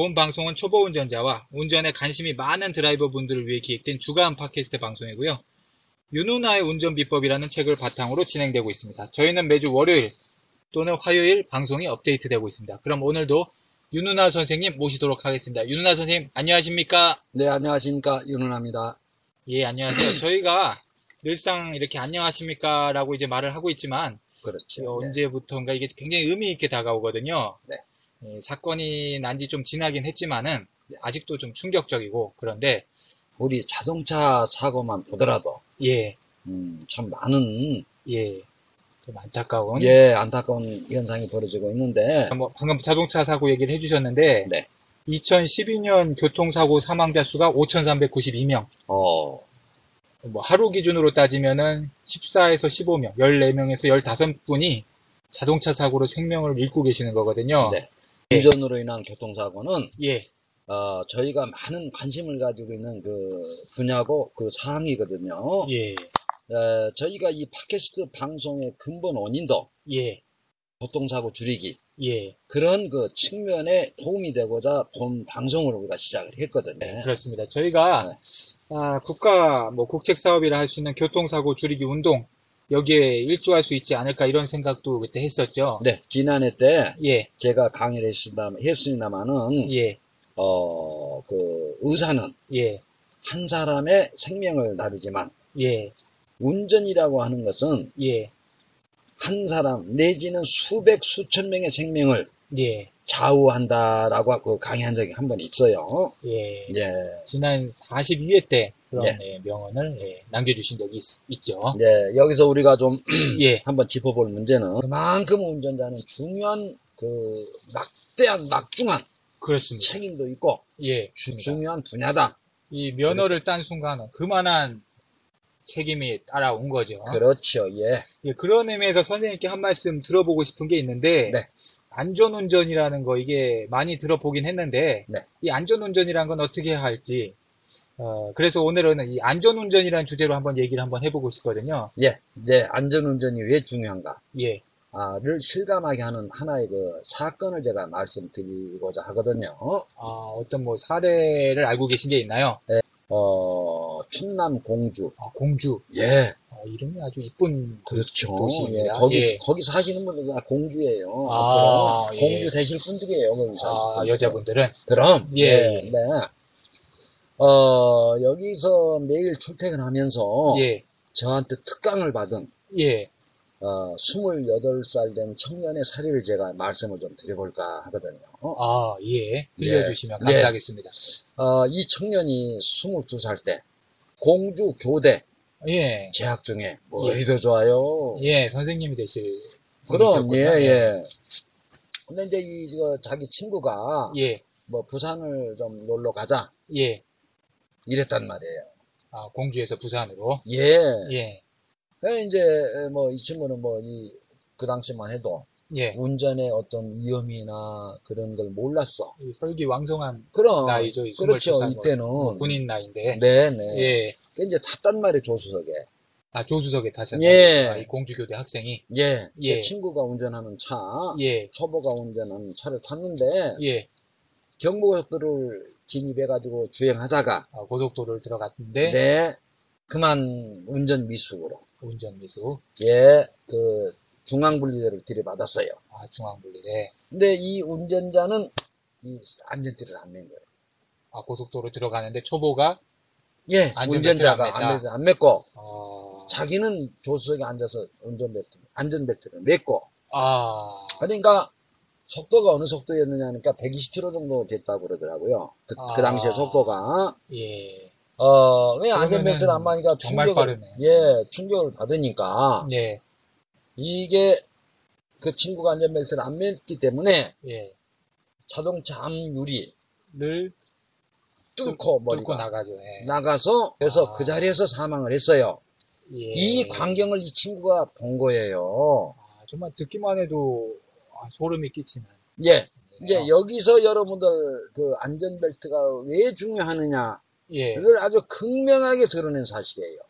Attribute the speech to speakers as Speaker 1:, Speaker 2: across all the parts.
Speaker 1: 본 방송은 초보 운전자와 운전에 관심이 많은 드라이버 분들을 위해 기획된 주간 팟캐스트 방송이고요. 윤은아의 운전 비법이라는 책을 바탕으로 진행되고 있습니다. 저희는 매주 월요일 또는 화요일 방송이 업데이트되고 있습니다. 그럼 오늘도 윤은아 선생님 모시도록 하겠습니다. 윤은아 선생님 안녕하십니까?
Speaker 2: 네, 안녕하십니까. 윤은아입니다.
Speaker 1: 예, 안녕하세요. 저희가 늘상 이렇게 안녕하십니까 라고 이제 말을 하고 있지만
Speaker 2: 그렇죠.
Speaker 1: 이 언제부턴가 이게 굉장히 의미 있게 다가오거든요.
Speaker 2: 네.
Speaker 1: 예, 사건이 난 지 좀 지나긴 했지만은 아직도 좀 충격적이고 그런데
Speaker 2: 우리 자동차 사고만 보더라도,
Speaker 1: 예,
Speaker 2: 음, 참 많은,
Speaker 1: 예, 좀 안타까운.
Speaker 2: 예, 안타까운 현상이 벌어지고 있는데,
Speaker 1: 뭐 방금 자동차 사고 얘기를 해 주셨는데
Speaker 2: 네.
Speaker 1: 2012년 교통사고 사망자 수가 5,392명.
Speaker 2: 어,
Speaker 1: 뭐 하루 기준으로 따지면은 14에서 15명, 14명에서 15분이 자동차 사고로 생명을 잃고 계시는 거거든요.
Speaker 2: 네. 운전으로 인한 교통사고는,
Speaker 1: 예,
Speaker 2: 어, 저희가 많은 관심을 가지고 있는 그 분야고 그 사항이거든요.
Speaker 1: 예,
Speaker 2: 에, 저희가 이 팟캐스트 방송의 근본 원인도
Speaker 1: 예,
Speaker 2: 교통사고 줄이기,
Speaker 1: 예.
Speaker 2: 그런 그 측면에 도움이 되고자 본 방송을 우리가 시작을 했거든요.
Speaker 1: 네, 그렇습니다. 저희가 아, 국가 뭐 국책 사업이라 할 수 있는 교통사고 줄이기 운동 여기에 일조할 수 있지 않을까 이런 생각도 그때 했었죠.
Speaker 2: 네, 지난해 때
Speaker 1: 예,
Speaker 2: 제가 강의를 했습니다, 했습니다만은,
Speaker 1: 예,
Speaker 2: 어, 그, 의사는
Speaker 1: 예,
Speaker 2: 한 사람의 생명을 다루지만,
Speaker 1: 예,
Speaker 2: 운전이라고 하는 것은
Speaker 1: 예,
Speaker 2: 한 사람 내지는 수백, 수천 명의 생명을
Speaker 1: 예,
Speaker 2: 좌우한다라고 그 강의한 적이 한 번 있어요.
Speaker 1: 예.
Speaker 2: 예.
Speaker 1: 지난 42회 때 그런
Speaker 2: 네.
Speaker 1: 예, 명언을 예, 남겨주신 적이 있, 죠
Speaker 2: 네, 여기서 우리가 좀
Speaker 1: 예,
Speaker 2: 한번 짚어볼 문제는 그만큼 운전자는 중요한 그 막대한, 막중한
Speaker 1: 그렇습니다.
Speaker 2: 책임도 있고
Speaker 1: 예,
Speaker 2: 주-
Speaker 1: 중요한
Speaker 2: 중요한 분야다.
Speaker 1: 이 면허를 딴 순간은 그만한 책임이 따라온 거죠.
Speaker 2: 그렇죠, 예.
Speaker 1: 예, 그런 의미에서 선생님께 한 말씀 들어보고 싶은 게 있는데,
Speaker 2: 네.
Speaker 1: 안전운전이라는 거 이게 많이 들어보긴 했는데,
Speaker 2: 네.
Speaker 1: 이 안전운전이라는 건 어떻게 해야 할지, 어, 그래서 오늘은 이 안전운전이라는 주제로 한번 얘기를 한번 해보고 싶거든요.
Speaker 2: 예, 이제 안전운전이 왜 중요한가?
Speaker 1: 예,
Speaker 2: 아,를 실감하게 하는 하나의 그 사건을 제가 말씀드리고자 하거든요.
Speaker 1: 아, 어떤 뭐 사례를 알고 계신 게 있나요?
Speaker 2: 어, 충남 공주.
Speaker 1: 아, 공주.
Speaker 2: 예,
Speaker 1: 어, 이름이 아주 이쁜
Speaker 2: 그렇죠.
Speaker 1: 도시입니다.
Speaker 2: 예, 거기,
Speaker 1: 예.
Speaker 2: 거기 사시는 분들 다 공주예요.
Speaker 1: 아, 예.
Speaker 2: 공주 되실 분들이에요, 거기 사시는
Speaker 1: 아,
Speaker 2: 분들.
Speaker 1: 여자분들은.
Speaker 2: 그럼,
Speaker 1: 예,
Speaker 2: 예,
Speaker 1: 예.
Speaker 2: 네. 어, 여기서 매일 출퇴근하면서
Speaker 1: 예,
Speaker 2: 저한테 특강을 받은
Speaker 1: 예,
Speaker 2: 어, 28살 된 청년의 사례를 제가 말씀을 좀 드려볼까 하거든요.
Speaker 1: 아, 예. 들려주시면
Speaker 2: 예.
Speaker 1: 감사하겠습니다.
Speaker 2: 어, 이 청년이 22살 때 공주 교대
Speaker 1: 예,
Speaker 2: 재학 중에 머리 더 좋아요.
Speaker 1: 예, 선생님이 되실
Speaker 2: 그럼
Speaker 1: 분이셨군요.
Speaker 2: 예 예. 근데 이제 이 저, 자기 친구가
Speaker 1: 예,
Speaker 2: 뭐 부산을 좀 놀러 가자
Speaker 1: 예.
Speaker 2: 이랬단 말이에요.
Speaker 1: 아, 공주에서 부산으로.
Speaker 2: 예.
Speaker 1: 예,
Speaker 2: 그래 이제 뭐 이 친구는 뭐 이 그 당시만 해도
Speaker 1: 예.
Speaker 2: 운전의 어떤 위험이나 그런 걸 몰랐어.
Speaker 1: 이 혈기왕성한
Speaker 2: 그럼
Speaker 1: 나이죠. 이
Speaker 2: 그렇죠
Speaker 1: 22살 뭐
Speaker 2: 이때는
Speaker 1: 군인 나이인데.
Speaker 2: 네 네.
Speaker 1: 예.
Speaker 2: 그 이제 탔단 말이에요 조수석에.
Speaker 1: 아, 조수석에 타셨나요?
Speaker 2: 예.
Speaker 1: 아, 이 공주교대 학생이.
Speaker 2: 예.
Speaker 1: 예.
Speaker 2: 그 친구가 운전하는 차,
Speaker 1: 예,
Speaker 2: 초보가 운전하는 차를 탔는데
Speaker 1: 예.
Speaker 2: 경부고속도로를 진입해가지고 주행하다가
Speaker 1: 아, 고속도로를 들어갔는데.
Speaker 2: 네 그만 운전 미숙으로
Speaker 1: 운전 미수.
Speaker 2: 예그 중앙분리대를 들이받았어요.
Speaker 1: 아, 중앙분리대.
Speaker 2: 근데 이 운전자는 이 안전띠를 안 맨 거예요.
Speaker 1: 아, 고속도로 들어가는데 초보가.
Speaker 2: 예 운전자가. 안전벨트 안 맸고
Speaker 1: 어,
Speaker 2: 자기는 조수석에 앉아서 운전벨트 안전벨트를 맸고
Speaker 1: 아,
Speaker 2: 그러니까 속도가 어느 속도였느냐니까 120km 정도 됐다고 그러더라고요. 그, 그
Speaker 1: 아.
Speaker 2: 당시에 속도가.
Speaker 1: 예,
Speaker 2: 어, 왜 안전벨트를 안 마니까 충격을,
Speaker 1: 빠르네.
Speaker 2: 예, 충격을 받으니까
Speaker 1: 예,
Speaker 2: 이게 그 친구가 안전벨트를 안 맸기 때문에
Speaker 1: 예.
Speaker 2: 자동차 앞 유리
Speaker 1: 를
Speaker 2: 뚫고 머리가
Speaker 1: 뚫고 나가죠. 예.
Speaker 2: 나가서 그래서
Speaker 1: 아.
Speaker 2: 그 자리에서 사망을 했어요.
Speaker 1: 예.
Speaker 2: 이 광경을 이 친구가 본 거예요.
Speaker 1: 아, 정말 듣기만 해도 아, 소름이 끼치는.
Speaker 2: 예. 이제
Speaker 1: 어.
Speaker 2: 여기서 여러분들 그 안전벨트가 왜 중요하느냐
Speaker 1: 예.
Speaker 2: 이걸 아주 극명하게 드러낸 사실이에요.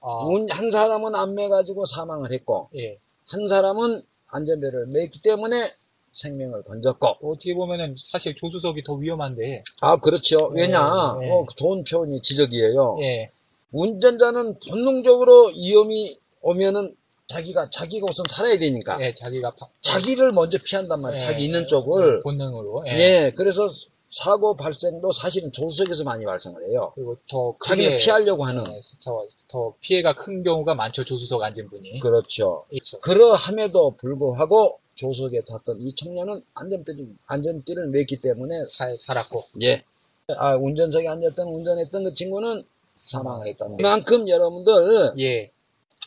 Speaker 1: 아,
Speaker 2: 운- 한 사람은 안 매가지고 사망을 했고
Speaker 1: 예.
Speaker 2: 한 사람은 안전벨을 맸기 때문에 생명을 건졌고
Speaker 1: 어떻게 보면은 사실 조수석이 더 위험한데.
Speaker 2: 아 그렇죠. 왜냐
Speaker 1: 네.
Speaker 2: 어, 좋은 표현이 지적이에요.
Speaker 1: 예.
Speaker 2: 운전자는 본능적으로 위험이 오면은 자기가 자기가 우선 살아야 되니까
Speaker 1: 예, 자기가 파-
Speaker 2: 자기를 먼저 피한단 말이에요.
Speaker 1: 예.
Speaker 2: 자기 있는 쪽을
Speaker 1: 본능으로. 예.
Speaker 2: 예. 그래서 사고 발생도 사실은 조수석에서 많이 발생을 해요.
Speaker 1: 그리고 더 크게
Speaker 2: 피하려고 하는
Speaker 1: 예, 더, 더 피해가 큰 경우가 많죠. 조수석 앉은 분이.
Speaker 2: 그렇죠.
Speaker 1: 그렇죠.
Speaker 2: 그러함에도 불구하고 조수석에 탔던 이 청년은 안전띠를, 안전띠를 맸기 때문에,
Speaker 1: 살, 살았고.
Speaker 2: 예. 아, 운전석에 앉았던, 운전했던 그 친구는 사망했다. 그만큼 여러분들,
Speaker 1: 예.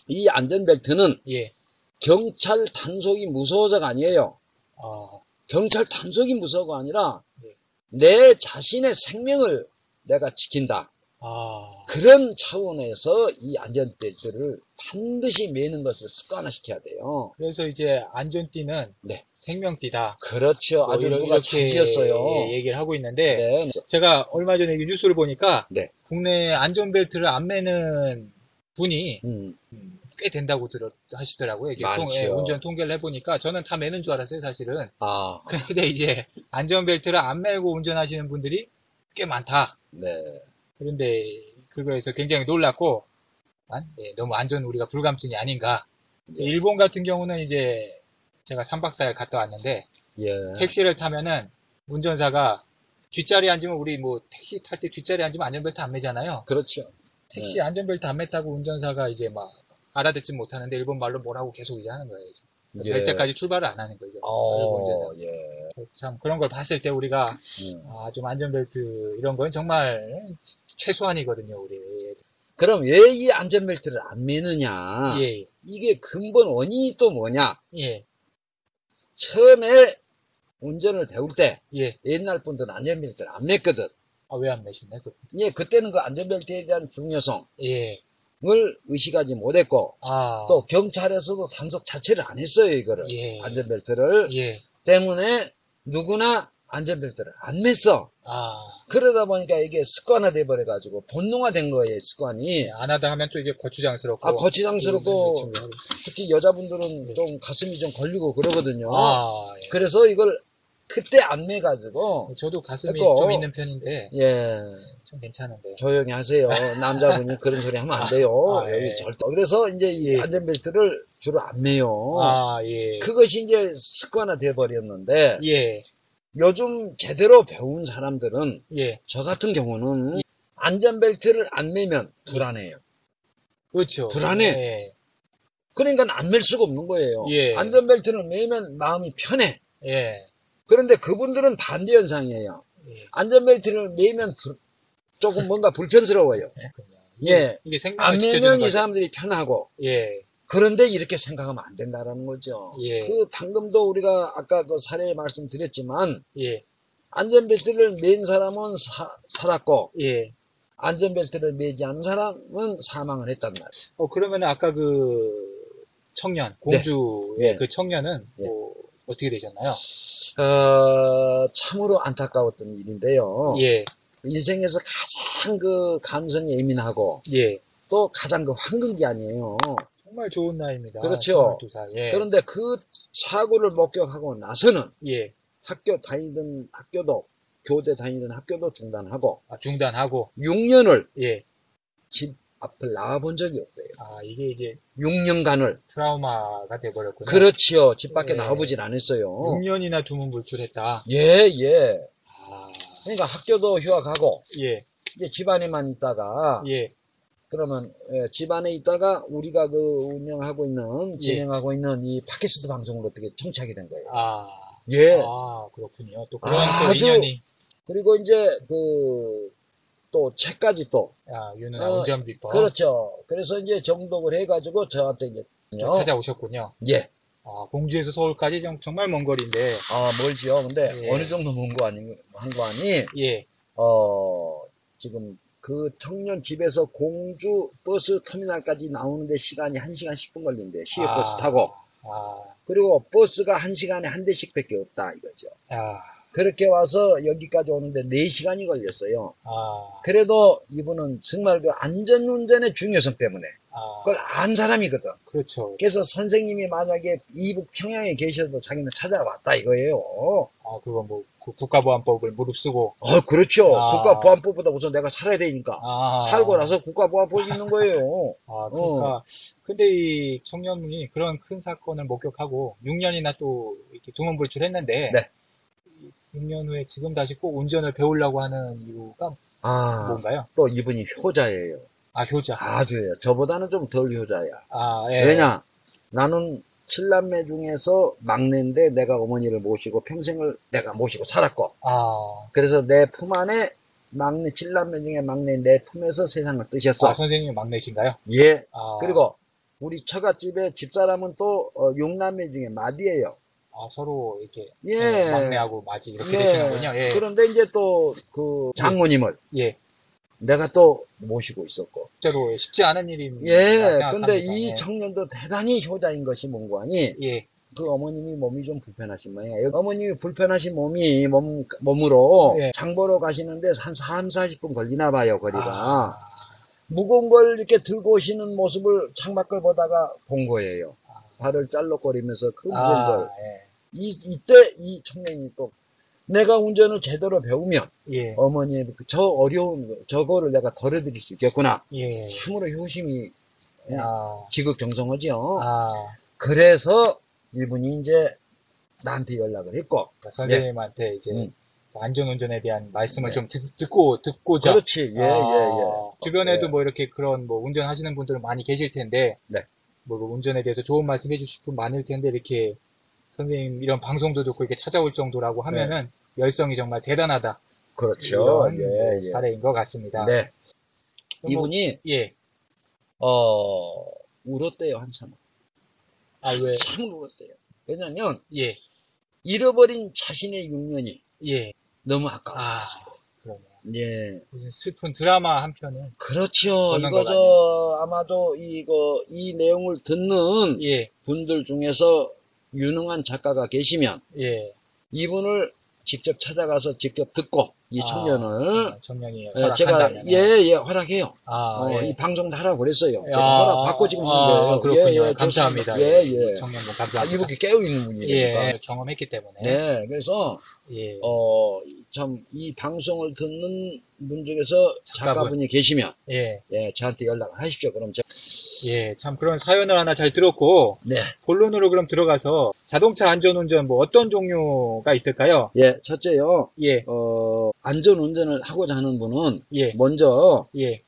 Speaker 2: 이 안전벨트는
Speaker 1: 예.
Speaker 2: 경찰 단속이 무서워서가 아니에요.
Speaker 1: 어,
Speaker 2: 경찰 단속이 무서워가 아니라,
Speaker 1: 예.
Speaker 2: 내 자신의 생명을 내가 지킨다.
Speaker 1: 아,
Speaker 2: 그런 차원에서 이 안전벨트를 반드시 매는 것을 습관화시켜야 돼요.
Speaker 1: 그래서 이제 안전띠는
Speaker 2: 네.
Speaker 1: 생명띠다.
Speaker 2: 그렇죠.
Speaker 1: 뭐
Speaker 2: 아주 누가 잘 지었어요.
Speaker 1: 예, 얘기를 하고 있는데
Speaker 2: 네.
Speaker 1: 제가 얼마 전에 이 뉴스를 보니까
Speaker 2: 네.
Speaker 1: 국내 안전벨트를 안 매는 분이
Speaker 2: 음,
Speaker 1: 음, 꽤 된다고 들어 하시더라고요. 이게. 통- 예, 운전 통계를 해보니까 저는 다 매는 줄 알았어요, 사실은.
Speaker 2: 아,
Speaker 1: 근데 이제 안전벨트를 안 매고 운전하시는 분들이 꽤 많다.
Speaker 2: 네.
Speaker 1: 그런데 그거에서 굉장히 놀랐고 아, 예, 너무 안전 우리가 불감증이 아닌가.
Speaker 2: 네.
Speaker 1: 일본 같은 경우는 이제 제가 3박 4일 갔다 왔는데
Speaker 2: 예.
Speaker 1: 택시를 타면은 운전사가 뒷자리에 앉으면 우리 뭐 택시 탈 때 뒷자리에 앉으면 안전벨트 안 매잖아요.
Speaker 2: 그렇죠.
Speaker 1: 택시
Speaker 2: 네.
Speaker 1: 안전벨트 안 맸다고 운전사가 이제 막 알아듣지 못하는데 일본 말로 뭐라고 계속 이제 하는 거예요. 이제.
Speaker 2: 예.
Speaker 1: 될 때까지 출발을 안 하는 거죠.
Speaker 2: 어, 예.
Speaker 1: 참 그런 걸 봤을 때 우리가
Speaker 2: 음.
Speaker 1: 아, 좀 안전벨트 이런 건 정말 최소한이거든요, 우리.
Speaker 2: 그럼 왜 이 안전벨트를 안 매느냐?
Speaker 1: 예,
Speaker 2: 이게 근본 원인이 또 뭐냐?
Speaker 1: 예,
Speaker 2: 처음에 운전을 배울 때
Speaker 1: 예.
Speaker 2: 옛날 분들은 안전벨트를 안 맸거든.
Speaker 1: 아, 왜안 또.
Speaker 2: 예, 그때는 그 안전벨트에 대한 중요성 을
Speaker 1: 예.
Speaker 2: 의식하지 못했고
Speaker 1: 아.
Speaker 2: 또 경찰에서도 단속 자체를 안 했어요, 이거를.
Speaker 1: 예.
Speaker 2: 안전벨트를.
Speaker 1: 예.
Speaker 2: 때문에 누구나 안전벨트를 안 맸어.
Speaker 1: 아.
Speaker 2: 그러다 보니까 이게 습관화돼 버려 가지고 본능화된 거예요, 습관이.
Speaker 1: 안 하다 하면 또 이제 거추장스럽고.
Speaker 2: 아, 거추장스럽고. 특히 여자분들은 좀 가슴이 좀 걸리고 그러거든요.
Speaker 1: 아, 예.
Speaker 2: 그래서 이걸 그때 안 매가지고
Speaker 1: 저도 가슴이
Speaker 2: 그거-
Speaker 1: 좀 있는 편인데,
Speaker 2: 예
Speaker 1: 좀 괜찮은데.
Speaker 2: 조용히 하세요. 남자분이 그런 소리 하면 안 돼요.
Speaker 1: 아,
Speaker 2: 여기
Speaker 1: 예.
Speaker 2: 절대. 그래서 이제 이
Speaker 1: 예.
Speaker 2: 안전벨트를 주로 안 매요.
Speaker 1: 아, 예.
Speaker 2: 그것이 이제 습관화 돼 버렸는데
Speaker 1: 예.
Speaker 2: 요즘 제대로 배운 사람들은
Speaker 1: 예.
Speaker 2: 저 같은 경우는 안전벨트를 안 매면 불안해요.
Speaker 1: 그렇죠.
Speaker 2: 불안해.
Speaker 1: 예.
Speaker 2: 그러니까 안 맬 수가 없는 거예요.
Speaker 1: 예.
Speaker 2: 안전벨트를 매면 마음이 편해.
Speaker 1: 예.
Speaker 2: 그런데 그분들은 반대 현상이에요.
Speaker 1: 예.
Speaker 2: 안전벨트를 매면 불- 조금 뭔가 불편스러워요. 예.
Speaker 1: 이게
Speaker 2: 안
Speaker 1: 지켜주는
Speaker 2: 매면 이. 사람들이 편하고
Speaker 1: 예.
Speaker 2: 그런데 이렇게 생각하면 안 된다라는 거죠.
Speaker 1: 예.
Speaker 2: 그 방금도 우리가 아까 그 사례 말씀드렸지만
Speaker 1: 예.
Speaker 2: 안전벨트를 맨 사람은 사- 살았고
Speaker 1: 예.
Speaker 2: 안전벨트를 매지 않은 사람은 사망을 했단 말이에요.
Speaker 1: 어, 그러면 아까 그 청년, 공주의
Speaker 2: 예.
Speaker 1: 그 청년은
Speaker 2: 예.
Speaker 1: 뭐 어떻게 되셨나요?
Speaker 2: 어, 참으로 안타까웠던 일인데요.
Speaker 1: 예.
Speaker 2: 인생에서 가장 그 감성이 예민하고
Speaker 1: 예.
Speaker 2: 또 가장 그 황금기 아니에요.
Speaker 1: 정말 좋은 나이입니다.
Speaker 2: 그렇죠.
Speaker 1: 22살. 예.
Speaker 2: 그런데 그 사고를 목격하고 나서는
Speaker 1: 예.
Speaker 2: 학교 다니던 학교도 교대 다니던 학교도 중단하고
Speaker 1: 아, 중단하고
Speaker 2: 6년을
Speaker 1: 예.
Speaker 2: 집 앞을 나와본 적이 없대요.
Speaker 1: 아, 이게 이제
Speaker 2: 6년간을
Speaker 1: 트라우마가 돼 버렸군요.
Speaker 2: 그렇지요. 집 밖에
Speaker 1: 예.
Speaker 2: 나와보질 않았어요.
Speaker 1: 6년이나 두문불출했다.
Speaker 2: 예, 예.
Speaker 1: 아.
Speaker 2: 그러니까 학교도 휴학하고
Speaker 1: 예.
Speaker 2: 이제 집안에만 있다가
Speaker 1: 예.
Speaker 2: 그러면 예, 집안에 있다가 우리가 그 운영하고 있는 진행하고 있는 이 팟캐스트 방송을 어떻게 청취하게 된 거예요.
Speaker 1: 아,
Speaker 2: 예.
Speaker 1: 아, 그렇군요. 또 그런
Speaker 2: 아주-
Speaker 1: 또 인연이,
Speaker 2: 그리고 이제 그 또 책까지 또
Speaker 1: 아, 유누나
Speaker 2: 어,
Speaker 1: 운전 비법.
Speaker 2: 그렇죠. 그래서 이제 정독을 해가지고 저한테 이제
Speaker 1: 또 찾아오셨군요.
Speaker 2: 예.
Speaker 1: 아, 공주에서 서울까지 정, 정말 먼 거리인데,
Speaker 2: 아 멀지요. 근데
Speaker 1: 예.
Speaker 2: 어느 정도 먼 거 아니 한거 아니?
Speaker 1: 예,
Speaker 2: 어 지금 그 청년 집에서 공주 버스 터미널까지 나오는데 시간이 1시간 10분 걸린대. 시외
Speaker 1: 아.
Speaker 2: 버스 타고.
Speaker 1: 아,
Speaker 2: 그리고 버스가 1시간에 한 대씩 밖에 없다 이거죠.
Speaker 1: 아,
Speaker 2: 그렇게 와서 여기까지 오는데 4시간이 걸렸어요.
Speaker 1: 아,
Speaker 2: 그래도 이분은 정말 그 안전운전의 중요성 때문에
Speaker 1: 아,
Speaker 2: 그걸 안 사람이거든.
Speaker 1: 그렇죠.
Speaker 2: 그래서 선생님이 만약에 이북 평양에 계셔도 자기는 찾아왔다 이거예요.
Speaker 1: 아, 그거 뭐, 그 국가보안법을 무릅쓰고,
Speaker 2: 어, 그렇죠.
Speaker 1: 아.
Speaker 2: 국가보안법보다 우선 내가 살아야 되니까.
Speaker 1: 아,
Speaker 2: 살고 나서 국가보안법이 있는 거예요.
Speaker 1: 아, 그러니까, 근데 이 청년분이 그런 큰 사건을 목격하고 6년이나 또 이렇게 두문불출했는데,
Speaker 2: 네.
Speaker 1: 6년 후에 지금 다시 꼭 운전을 배우려고 하는 이유가
Speaker 2: 아,
Speaker 1: 뭔가요?
Speaker 2: 또 이분이 효자예요.
Speaker 1: 아, 효자.
Speaker 2: 아주예요. 저보다는 좀 덜 효자야.
Speaker 1: 아, 예.
Speaker 2: 왜냐? 나는 칠남매 중에서 막내인데 내가 어머니를 모시고 평생을 내가 모시고 살았고
Speaker 1: 아,
Speaker 2: 그래서 내 품 안에 막내 칠남매 중에 막내 내 품에서 세상을 뜨셨어.
Speaker 1: 아, 선생님이 막내신가요?
Speaker 2: 예.
Speaker 1: 아,
Speaker 2: 그리고 우리 처갓집에 집사람은 또 어, 육남매 중에 마디예요.
Speaker 1: 아, 서로 이렇게
Speaker 2: 예.
Speaker 1: 네, 막내하고 맞이 이렇게
Speaker 2: 예.
Speaker 1: 되시는군요. 예.
Speaker 2: 그런데 이제 또 그 장모님을
Speaker 1: 예.
Speaker 2: 내가 또 모시고 있었고.
Speaker 1: 실제로 쉽지 않은 일입니다.
Speaker 2: 예. 근데 이
Speaker 1: 예.
Speaker 2: 청년도 대단히 효자인 것이 뭔고 하니
Speaker 1: 예.
Speaker 2: 그 어머님이 몸이 좀 불편하신 모양이에요. 어머님이 불편하신 몸이 몸, 몸으로
Speaker 1: 예.
Speaker 2: 장 보러 가시는데 한 3, 40분 걸리나 봐요, 거리가.
Speaker 1: 아,
Speaker 2: 무거운 걸 이렇게 들고 오시는 모습을 창밖을 보다가 본 거예요.
Speaker 1: 아.
Speaker 2: 발을 짤럭거리면서 그 무거운
Speaker 1: 아,
Speaker 2: 걸.
Speaker 1: 예.
Speaker 2: 이, 이때 이 청년이 또 내가 운전을 제대로 배우면
Speaker 1: 예.
Speaker 2: 어머니의 그저 어려운 거, 저거를 내가 덜어드릴 수 있겠구나.
Speaker 1: 예.
Speaker 2: 참으로 효심이 예,
Speaker 1: 아,
Speaker 2: 지극정성하죠.
Speaker 1: 아,
Speaker 2: 그래서 이분이 이제 나한테 연락을 했고
Speaker 1: 그러니까 선생님한테 이제
Speaker 2: 음.
Speaker 1: 안전운전에 대한 말씀을
Speaker 2: 네.
Speaker 1: 좀 듣, 듣고, 듣고자.
Speaker 2: 그렇지 예
Speaker 1: 아,
Speaker 2: 예 예
Speaker 1: 주변에도
Speaker 2: 예.
Speaker 1: 뭐 이렇게 그런 뭐 운전하시는 분들 많이 계실 텐데.
Speaker 2: 네.
Speaker 1: 뭐그 운전에 대해서 좋은 말씀 해주실 분 많을 텐데, 이렇게 선생님 이런 방송도 듣고 이렇게 찾아올 정도라고 하면은 열성이 정말 대단하다.
Speaker 2: 네. 그렇죠 예,
Speaker 1: 뭐
Speaker 2: 예.
Speaker 1: 사례인 것 같습니다.
Speaker 2: 네
Speaker 1: 뭐,
Speaker 2: 이분이
Speaker 1: 예.
Speaker 2: 어 울었대요 한참
Speaker 1: 아, 왜?
Speaker 2: 참 울었대요 왜냐면
Speaker 1: 예.
Speaker 2: 잃어버린 자신의 6년이
Speaker 1: 예.
Speaker 2: 너무 아까워
Speaker 1: 아.
Speaker 2: 예
Speaker 1: 무슨 슬픈 드라마 한 편을.
Speaker 2: 그렇죠 이거 것저 아마도 이거 이 내용을 듣는
Speaker 1: 예.
Speaker 2: 분들 중에서 유능한 작가가 계시면
Speaker 1: 예.
Speaker 2: 이분을 직접 찾아가서 직접 듣고 이
Speaker 1: 아,
Speaker 2: 청년을
Speaker 1: 아, 청년이
Speaker 2: 예. 제가 예예 허락해요.
Speaker 1: 아,
Speaker 2: 어,
Speaker 1: 예.
Speaker 2: 이 방송도 하라고 그랬어요. 제가
Speaker 1: 아,
Speaker 2: 허락 받고 지금 하는
Speaker 1: 아,
Speaker 2: 거예요.
Speaker 1: 그렇군요.
Speaker 2: 예, 예,
Speaker 1: 감사합니다.
Speaker 2: 좋습니다. 예, 예.
Speaker 1: 청년분
Speaker 2: 아,
Speaker 1: 감사합니다.
Speaker 2: 이렇게 깨어 있는 분이니까.
Speaker 1: 예, 경험했기 때문에.
Speaker 2: 네, 그래서
Speaker 1: 예.
Speaker 2: 어 참 이 방송을 듣는 분 중에서
Speaker 1: 작가분.
Speaker 2: 작가분 이 계시면
Speaker 1: 예,
Speaker 2: 예 저한테 연락을 하십시오. 그럼 제가
Speaker 1: 예, 참 그런 사연을 하나 잘 들었고,
Speaker 2: 네,
Speaker 1: 본론으로 그럼 들어가서 자동차 안전운전 뭐 어떤 종류가 있을까요?
Speaker 2: 예 첫째요.
Speaker 1: 예,
Speaker 2: 어 안전 운전을 하고자 하는 분은
Speaker 1: 예,
Speaker 2: 먼저
Speaker 1: 예.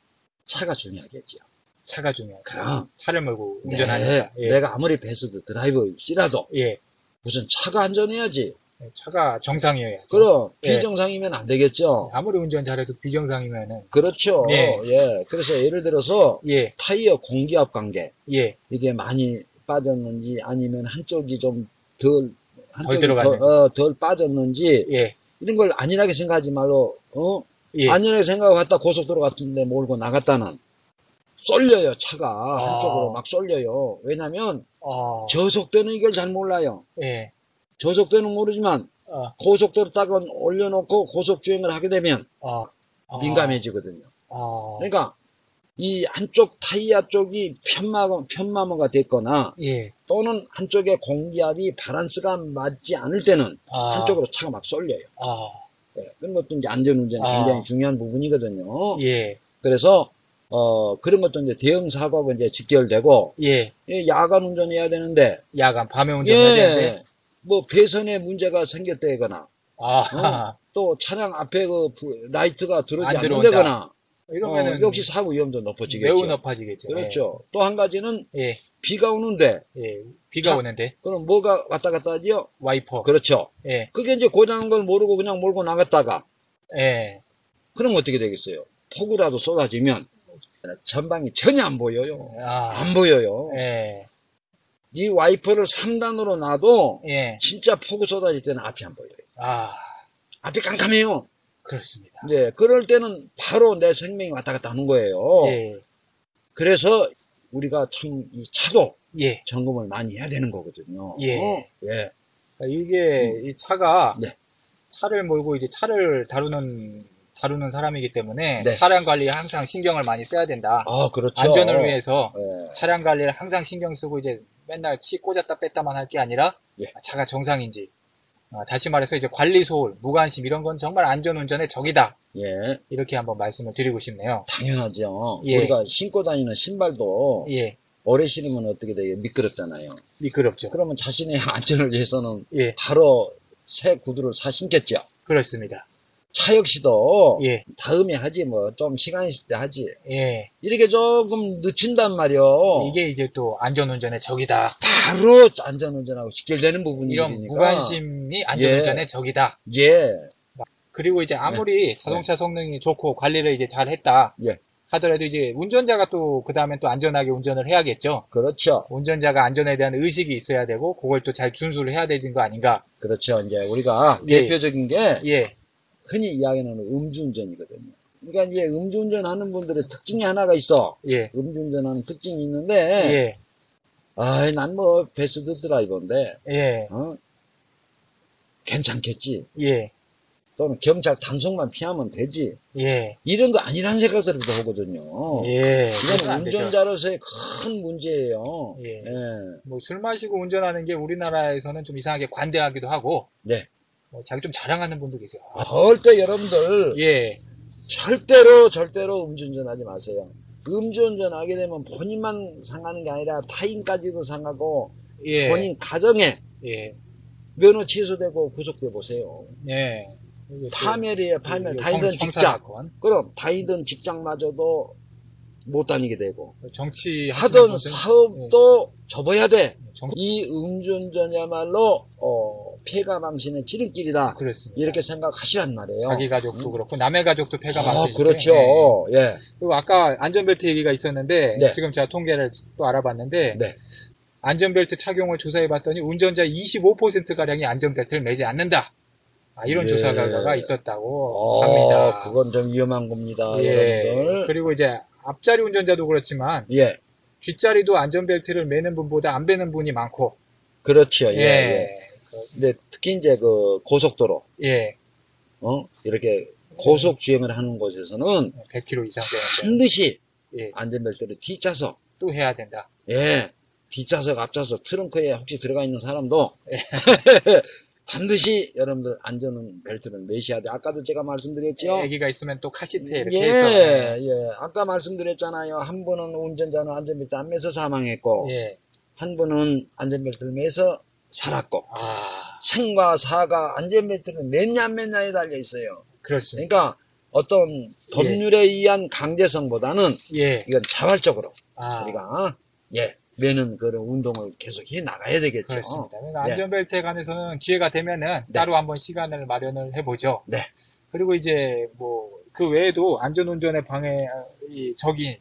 Speaker 2: 차가 중요하겠죠.
Speaker 1: 차가 중요하죠.
Speaker 2: 그럼.
Speaker 1: 차를 몰고
Speaker 2: 네,
Speaker 1: 운전하니까. 예,
Speaker 2: 내가 아무리 베스트 드라이버일지라도
Speaker 1: 예.
Speaker 2: 우선 차가 안전해야지.
Speaker 1: 차가 정상이어야 죠.
Speaker 2: 그럼
Speaker 1: 예.
Speaker 2: 비정상이면 안 되겠죠.
Speaker 1: 아무리 운전 잘해도 비정상이면은,
Speaker 2: 그렇죠.
Speaker 1: 네.
Speaker 2: 예. 그래서 예를 들어서
Speaker 1: 예,
Speaker 2: 타이어 공기압 관계
Speaker 1: 예,
Speaker 2: 이게 많이 빠졌는지 아니면 한쪽이 좀덜 한쪽이. 더, 어, 덜 빠졌는지
Speaker 1: 예,
Speaker 2: 이런 걸 안일하게 생각하지 말고 어
Speaker 1: 예.
Speaker 2: 안일하게 생각하고 갔다 고속도로 같은데 몰고 나갔다는 쏠려요 차가
Speaker 1: 아.
Speaker 2: 한쪽으로 막 쏠려요. 왜냐하면
Speaker 1: 어,
Speaker 2: 저속도는 이걸 잘 몰라요.
Speaker 1: 예,
Speaker 2: 저속도는 모르지만
Speaker 1: 어,
Speaker 2: 고속도로 딱 올려놓고 고속주행을 하게 되면
Speaker 1: 어, 어,
Speaker 2: 민감해지거든요.
Speaker 1: 어,
Speaker 2: 그러니까 이 한쪽 타이어 쪽이 편마가, 편마모가 됐거나
Speaker 1: 예,
Speaker 2: 또는 한쪽의 공기압이 바란스가 맞지 않을 때는
Speaker 1: 아,
Speaker 2: 한쪽으로 차가 막 쏠려요.
Speaker 1: 아,
Speaker 2: 네, 그런 것도 이제 안전운전이
Speaker 1: 아.
Speaker 2: 굉장히 중요한 부분이거든요.
Speaker 1: 예,
Speaker 2: 그래서 어 그런 것도 이제 대형 사고하고 이제 직결되고
Speaker 1: 예,
Speaker 2: 이 야간 운전해야 되는데
Speaker 1: 야간 밤에 운전해야 되는데,
Speaker 2: 예, 뭐 배선에 문제가 생겼다거나
Speaker 1: 아,
Speaker 2: 또 차량 앞에 그 부- 라이트가 들어오지. 않는다거나
Speaker 1: 이러면은
Speaker 2: 어, 역시 사고 위험도 높아지겠죠.
Speaker 1: 매우 높아지겠죠.
Speaker 2: 그렇죠. 또한 가지는
Speaker 1: 예,
Speaker 2: 비가 오는데
Speaker 1: 예, 비가
Speaker 2: 자,
Speaker 1: 오는데
Speaker 2: 그럼 뭐가 왔다 갔다 하지요?
Speaker 1: 와이퍼.
Speaker 2: 그렇죠.
Speaker 1: 예,
Speaker 2: 그게 이제 고장난 걸 모르고 그냥 몰고 나갔다가
Speaker 1: 예,
Speaker 2: 그럼 어떻게 되겠어요? 폭우라도 쏟아지면 전방이 전혀 안 보여요.
Speaker 1: 아,
Speaker 2: 안 보여요.
Speaker 1: 예,
Speaker 2: 이 와이퍼를 3단으로 놔도
Speaker 1: 예,
Speaker 2: 진짜 폭우 쏟아질 때는 앞이 안 보여요.
Speaker 1: 아,
Speaker 2: 앞이 깜깜해요.
Speaker 1: 그렇습니다.
Speaker 2: 네, 그럴 때는 바로 내 생명이 왔다 갔다 하는 거예요.
Speaker 1: 예,
Speaker 2: 그래서 우리가 참 이 차도
Speaker 1: 예.
Speaker 2: 점검을 많이 해야 되는 거거든요.
Speaker 1: 예.
Speaker 2: 어? 예.
Speaker 1: 이게 이 차가
Speaker 2: 네.
Speaker 1: 차를 몰고 이제 차를 다루는 다루는 사람이기 때문에
Speaker 2: 네.
Speaker 1: 차량 관리에 항상 신경을 많이 써야 된다.
Speaker 2: 아, 그렇죠.
Speaker 1: 안전을 위해서
Speaker 2: 예.
Speaker 1: 차량 관리를 항상 신경 쓰고 이제 맨날 키 꽂았다 뺐다만 할 게 아니라
Speaker 2: 예.
Speaker 1: 차가 정상인지 어, 다시 말해서 이제 관리 소홀, 무관심 이런 건 정말 안전 운전의 적이다.
Speaker 2: 예.
Speaker 1: 이렇게 한번 말씀을 드리고 싶네요.
Speaker 2: 당연하죠.
Speaker 1: 예.
Speaker 2: 우리가 신고 다니는 신발도
Speaker 1: 예,
Speaker 2: 오래 신으면 어떻게 돼요? 미끄럽잖아요.
Speaker 1: 미끄럽죠.
Speaker 2: 그러면 자신의 안전을 위해서는
Speaker 1: 예,
Speaker 2: 바로 새 구두를 사 신겠죠.
Speaker 1: 그렇습니다.
Speaker 2: 차 역시도
Speaker 1: 예,
Speaker 2: 다음에 하지 뭐 좀 시간 있을 때 하지.
Speaker 1: 예.
Speaker 2: 이렇게 조금 늦춘단 말이요.
Speaker 1: 이게 이제 또 안전운전의 적이다.
Speaker 2: 바로 안전운전하고 직결되는 부분이니까.
Speaker 1: 이런 무관심이 안전운전의 적이다.
Speaker 2: 예.
Speaker 1: 그리고 이제 아무리 자동차 성능이 좋고 관리를 이제 잘 했다
Speaker 2: 예.
Speaker 1: 하더라도 이제 운전자가 또 그 다음에 또 안전하게 운전을 해야겠죠.
Speaker 2: 그렇죠.
Speaker 1: 운전자가 안전에 대한 의식이 있어야 되고 그걸 또 잘 준수를 해야 되는 거 아닌가.
Speaker 2: 그렇죠. 이제 우리가
Speaker 1: 예.
Speaker 2: 대표적인 게
Speaker 1: 예,
Speaker 2: 흔히 이야기하는 음주운전이거든요. 그러니까 이제 음주운전 하는 분들의 특징이 하나가 있어.
Speaker 1: 예,
Speaker 2: 음주운전 하는 특징이 있는데,
Speaker 1: 예,
Speaker 2: 아, 난뭐 베스트 드라이버인데,
Speaker 1: 예,
Speaker 2: 어? 괜찮겠지.
Speaker 1: 예,
Speaker 2: 또는 경찰 단속만 피하면 되지.
Speaker 1: 예,
Speaker 2: 이런 거 아니란 생각들도 하거든요.
Speaker 1: 예.
Speaker 2: 이건. 운전자로서의 큰 문제예요.
Speaker 1: 예.
Speaker 2: 예.
Speaker 1: 뭐 술 마시고 운전하는 게 우리나라에서는 좀 이상하게 관대하기도 하고,
Speaker 2: 네.
Speaker 1: 뭐 자기 좀 자랑하는 분도 계세요. 아,
Speaker 2: 절대 여러분들
Speaker 1: 예,
Speaker 2: 절대로 절대로 음주운전하지 마세요. 음주운전 하게 되면 본인만 상하는 게 아니라 타인까지도 상하고
Speaker 1: 예,
Speaker 2: 본인 가정에
Speaker 1: 예,
Speaker 2: 면허 취소되고 구속돼 보세요.
Speaker 1: 예.
Speaker 2: 파멸이에요, 파멸. 다니던 직장. 그럼 다니던 직장마저도 못 다니게 되고
Speaker 1: 정치
Speaker 2: 하던 사업도 접어야 돼.
Speaker 1: 정-
Speaker 2: 이 음주운전이야말로 어, 폐가 망신의 지름길이다.
Speaker 1: 그렇습니다.
Speaker 2: 이렇게 생각하시란 말이에요.
Speaker 1: 자기 가족도 그렇고 남의 가족도 폐가
Speaker 2: 아. 그렇죠. 예.
Speaker 1: 그리고 아까 안전벨트 얘기가 있었는데
Speaker 2: 네.
Speaker 1: 지금 제가 통계를 또 알아봤는데
Speaker 2: 네.
Speaker 1: 안전벨트 착용을 조사해봤더니 운전자 25% 가량이 안전벨트를 매지 않는다. 아, 이런
Speaker 2: 예.
Speaker 1: 조사 결과가 있었다고
Speaker 2: 어,
Speaker 1: 합니다.
Speaker 2: 그건 좀 위험한 겁니다,
Speaker 1: 예.
Speaker 2: 여러분들.
Speaker 1: 그리고 이제 앞자리 운전자도 그렇지만
Speaker 2: 예.
Speaker 1: 뒷자리도 안전벨트를 매는 분보다 안 매는 분이 많고.
Speaker 2: 그렇죠. 예.
Speaker 1: 예.
Speaker 2: 예. 근데 특히 이제 그 고속도로,
Speaker 1: 예.
Speaker 2: 어, 이렇게 고속 주행을 하는 곳에서는
Speaker 1: 100km 이상
Speaker 2: 반드시
Speaker 1: 예.
Speaker 2: 안전벨트를 뒷좌석,
Speaker 1: 또 해야 된다.
Speaker 2: 예, 뒷좌석, 앞좌석, 트렁크에 혹시 들어가 있는 사람도
Speaker 1: 예.
Speaker 2: 반드시 여러분들 안전벨트를 매셔야 돼. 아까도 제가 말씀드렸죠.
Speaker 1: 애기가 있으면 또 카시트에 이렇게
Speaker 2: 예,
Speaker 1: 해서
Speaker 2: 예. 아까 말씀드렸잖아요. 한 분은 운전자는 안전벨트 안 매서 사망했고,
Speaker 1: 예.
Speaker 2: 한 분은 안전벨트를 매서 살았고,
Speaker 1: 아,
Speaker 2: 생과 사가 안전벨트를 맸냐 안 맸냐에 달려 있어요.
Speaker 1: 그렇습니다.
Speaker 2: 그러니까 어떤 법률에 의한 강제성보다는
Speaker 1: 예.
Speaker 2: 이건 자발적으로
Speaker 1: 아,
Speaker 2: 우리가 예 매는 그런 운동을 계속 해 나가야 되겠죠.
Speaker 1: 그렇습니다. 그러니까
Speaker 2: 네.
Speaker 1: 안전벨트에 관해서는 기회가 되면은
Speaker 2: 네.
Speaker 1: 따로 한번 시간을 마련을 해보죠.
Speaker 2: 네.
Speaker 1: 그리고 이제 뭐 그 외에도 안전운전의 방해 이 적인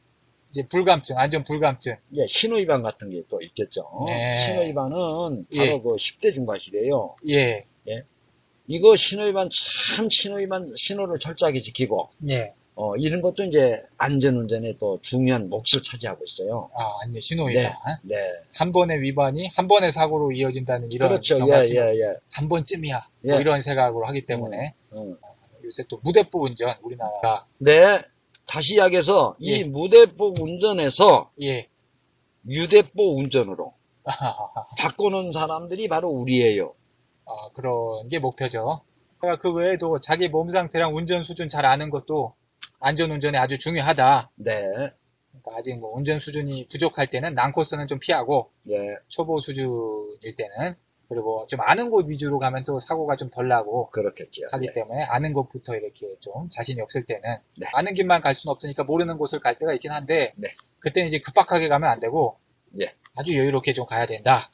Speaker 1: 이제 불감증, 안전 불감증.
Speaker 2: 예, 신호 위반 같은 게 또 있겠죠.
Speaker 1: 네.
Speaker 2: 신호 위반은 바로
Speaker 1: 예.
Speaker 2: 그 10대 중과실이에요.
Speaker 1: 예,
Speaker 2: 이거 신호 위반 참 신호 위반 신호를 철저하게 지키고
Speaker 1: 예.
Speaker 2: 어, 이런 것도 이제 안전운전에 또 중요한 몫을 차지하고 있어요.
Speaker 1: 아, 아니 신호 위반.
Speaker 2: 네.
Speaker 1: 한 번의 위반이 한 번의 사고로 이어진다는 이런
Speaker 2: 그렇죠. 예, 예, 예.
Speaker 1: 한 번쯤이야.
Speaker 2: 예.
Speaker 1: 뭐 이런 생각으로 하기 때문에
Speaker 2: 음.
Speaker 1: 요새 또 무대포 운전 우리나라
Speaker 2: 네. 다시 이야기해서
Speaker 1: 예.
Speaker 2: 이 무대포 운전에서
Speaker 1: 예.
Speaker 2: 유대포 운전으로 바꾸는 사람들이 바로 우리예요.
Speaker 1: 아, 그런 게 목표죠. 그 외에도 자기 몸 상태랑 운전 수준 잘 아는 것도 안전 운전에 아주 중요하다.
Speaker 2: 네.
Speaker 1: 그러니까 아직 뭐 운전 수준이 부족할 때는 난코스는 좀 피하고
Speaker 2: 예.
Speaker 1: 초보 수준일 때는 그리고 좀 아는 곳 위주로 가면 또 사고가 좀 덜 나고
Speaker 2: 그렇겠죠.
Speaker 1: 하기
Speaker 2: 네.
Speaker 1: 때문에 아는 곳부터 이렇게 좀 자신이 없을 때는
Speaker 2: 네.
Speaker 1: 아는 길만 갈 수는 없으니까 모르는 곳을 갈 때가 있긴 한데
Speaker 2: 네.
Speaker 1: 그때는 이제 급박하게 가면 안 되고
Speaker 2: 네.
Speaker 1: 아주 여유롭게 좀 가야 된다.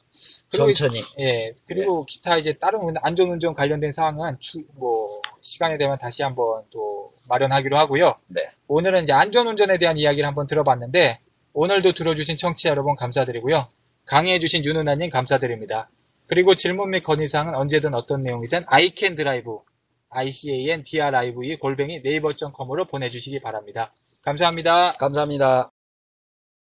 Speaker 2: 천천히.
Speaker 1: 예, 그리고 기타 이제 다른 운- 안전운전 관련된 사항은 추- 뭐 시간이 되면 다시 한번 또 마련하기로 하고요.
Speaker 2: 네.
Speaker 1: 오늘은 이제 안전운전에 대한 이야기를 한번 들어봤는데 오늘도 들어주신 청취자 여러분 감사드리고요. 강의해주신 윤은아님 감사드립니다. 그리고 질문 및 건의사항은 언제든 어떤 내용이든 iCan 드라이브, ican drive 골뱅이 네이버.com으로 보내주시기 바랍니다. 감사합니다.
Speaker 2: 감사합니다.